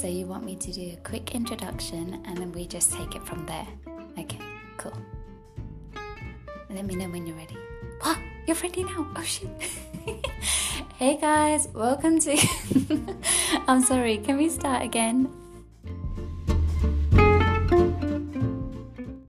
So you want me to do a quick introduction and then we just take it from there. Okay, cool. Let me know when you're ready. What? You're ready now? Oh shit. hey guys, welcome to. I'm sorry, can we start again?